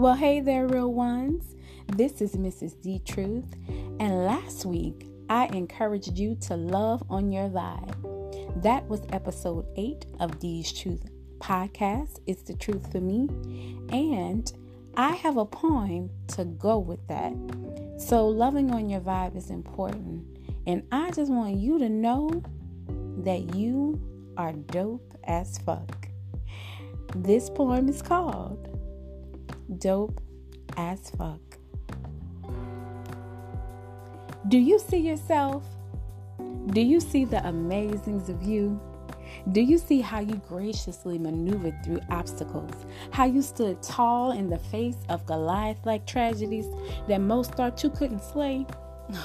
Well, hey there, real ones. This is Mrs. D Truth, and last week I encouraged you to love on your vibe. That was episode 8 of D's Truth podcast. It's the truth for me, and I have a poem to go with that. So, loving on your vibe is important, and I just want you to know that you are dope as fuck. This poem is called Dope as Fuck. Do you see yourself? Do you see the amazings of you? Do you see how you graciously maneuvered through obstacles? How you stood tall in the face of Goliath like tragedies that most thought you couldn't slay?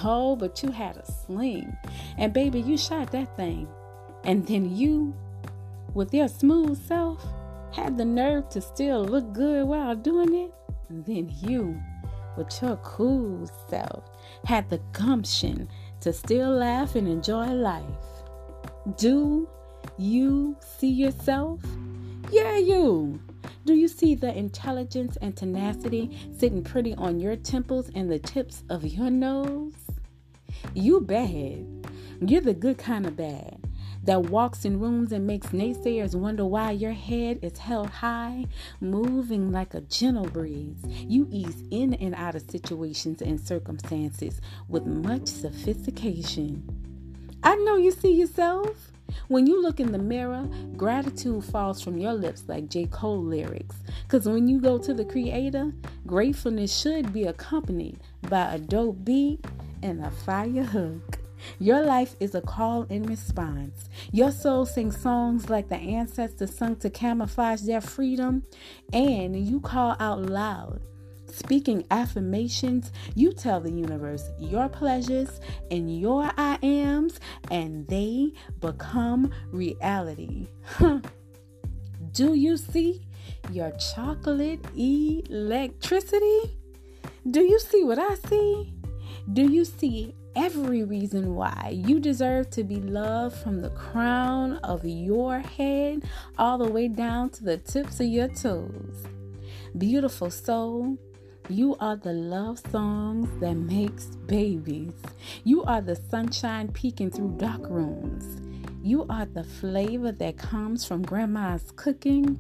Oh, but you had a sling. And baby, you shot that thing. And then you, with your smooth self, had the nerve to still look good while doing it. Then you, with your cool self, had the gumption to still laugh and enjoy life. Do you see yourself? Yeah, you. Do you see the intelligence and tenacity sitting pretty on your temples and the tips of your nose? You bad. You're the good kind of bad that walks in rooms and makes naysayers wonder why your head is held high, moving like a gentle breeze. You ease in and out of situations and circumstances with much sophistication. I know you see yourself. When you look in the mirror, gratitude falls from your lips like J. Cole lyrics. Because when you go to the Creator, gratefulness should be accompanied by a dope beat and a fire hook. Your life is a call and response. Your soul sings songs like the ancestors sung to camouflage their freedom, and you call out loud. Speaking affirmations, you tell the universe your pleasures and your I ams, and they become reality. Do you see your chocolate electricity? Do you see what I see? Do you see every reason why you deserve to be loved from the crown of your head all the way down to the tips of your toes? Beautiful soul, you are the love songs that makes babies. You are the sunshine peeking through dark rooms. You are the flavor that comes from grandma's cooking.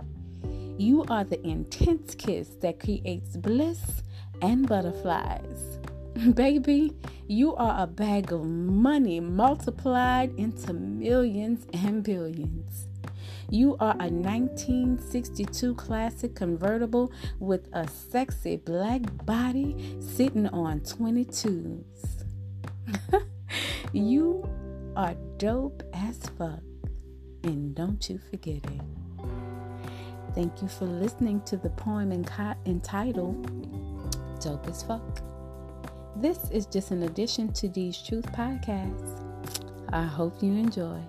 You are the intense kiss that creates bliss and butterflies. Baby, you are a bag of money multiplied into millions and billions. You are a 1962 classic convertible with a sexy black body sitting on 22s. you are dope as fuck, and don't you forget it. Thank you for listening to the poem entitled Dope as Fuck. This is just an addition to D's Truth Podcasts. I hope you enjoy.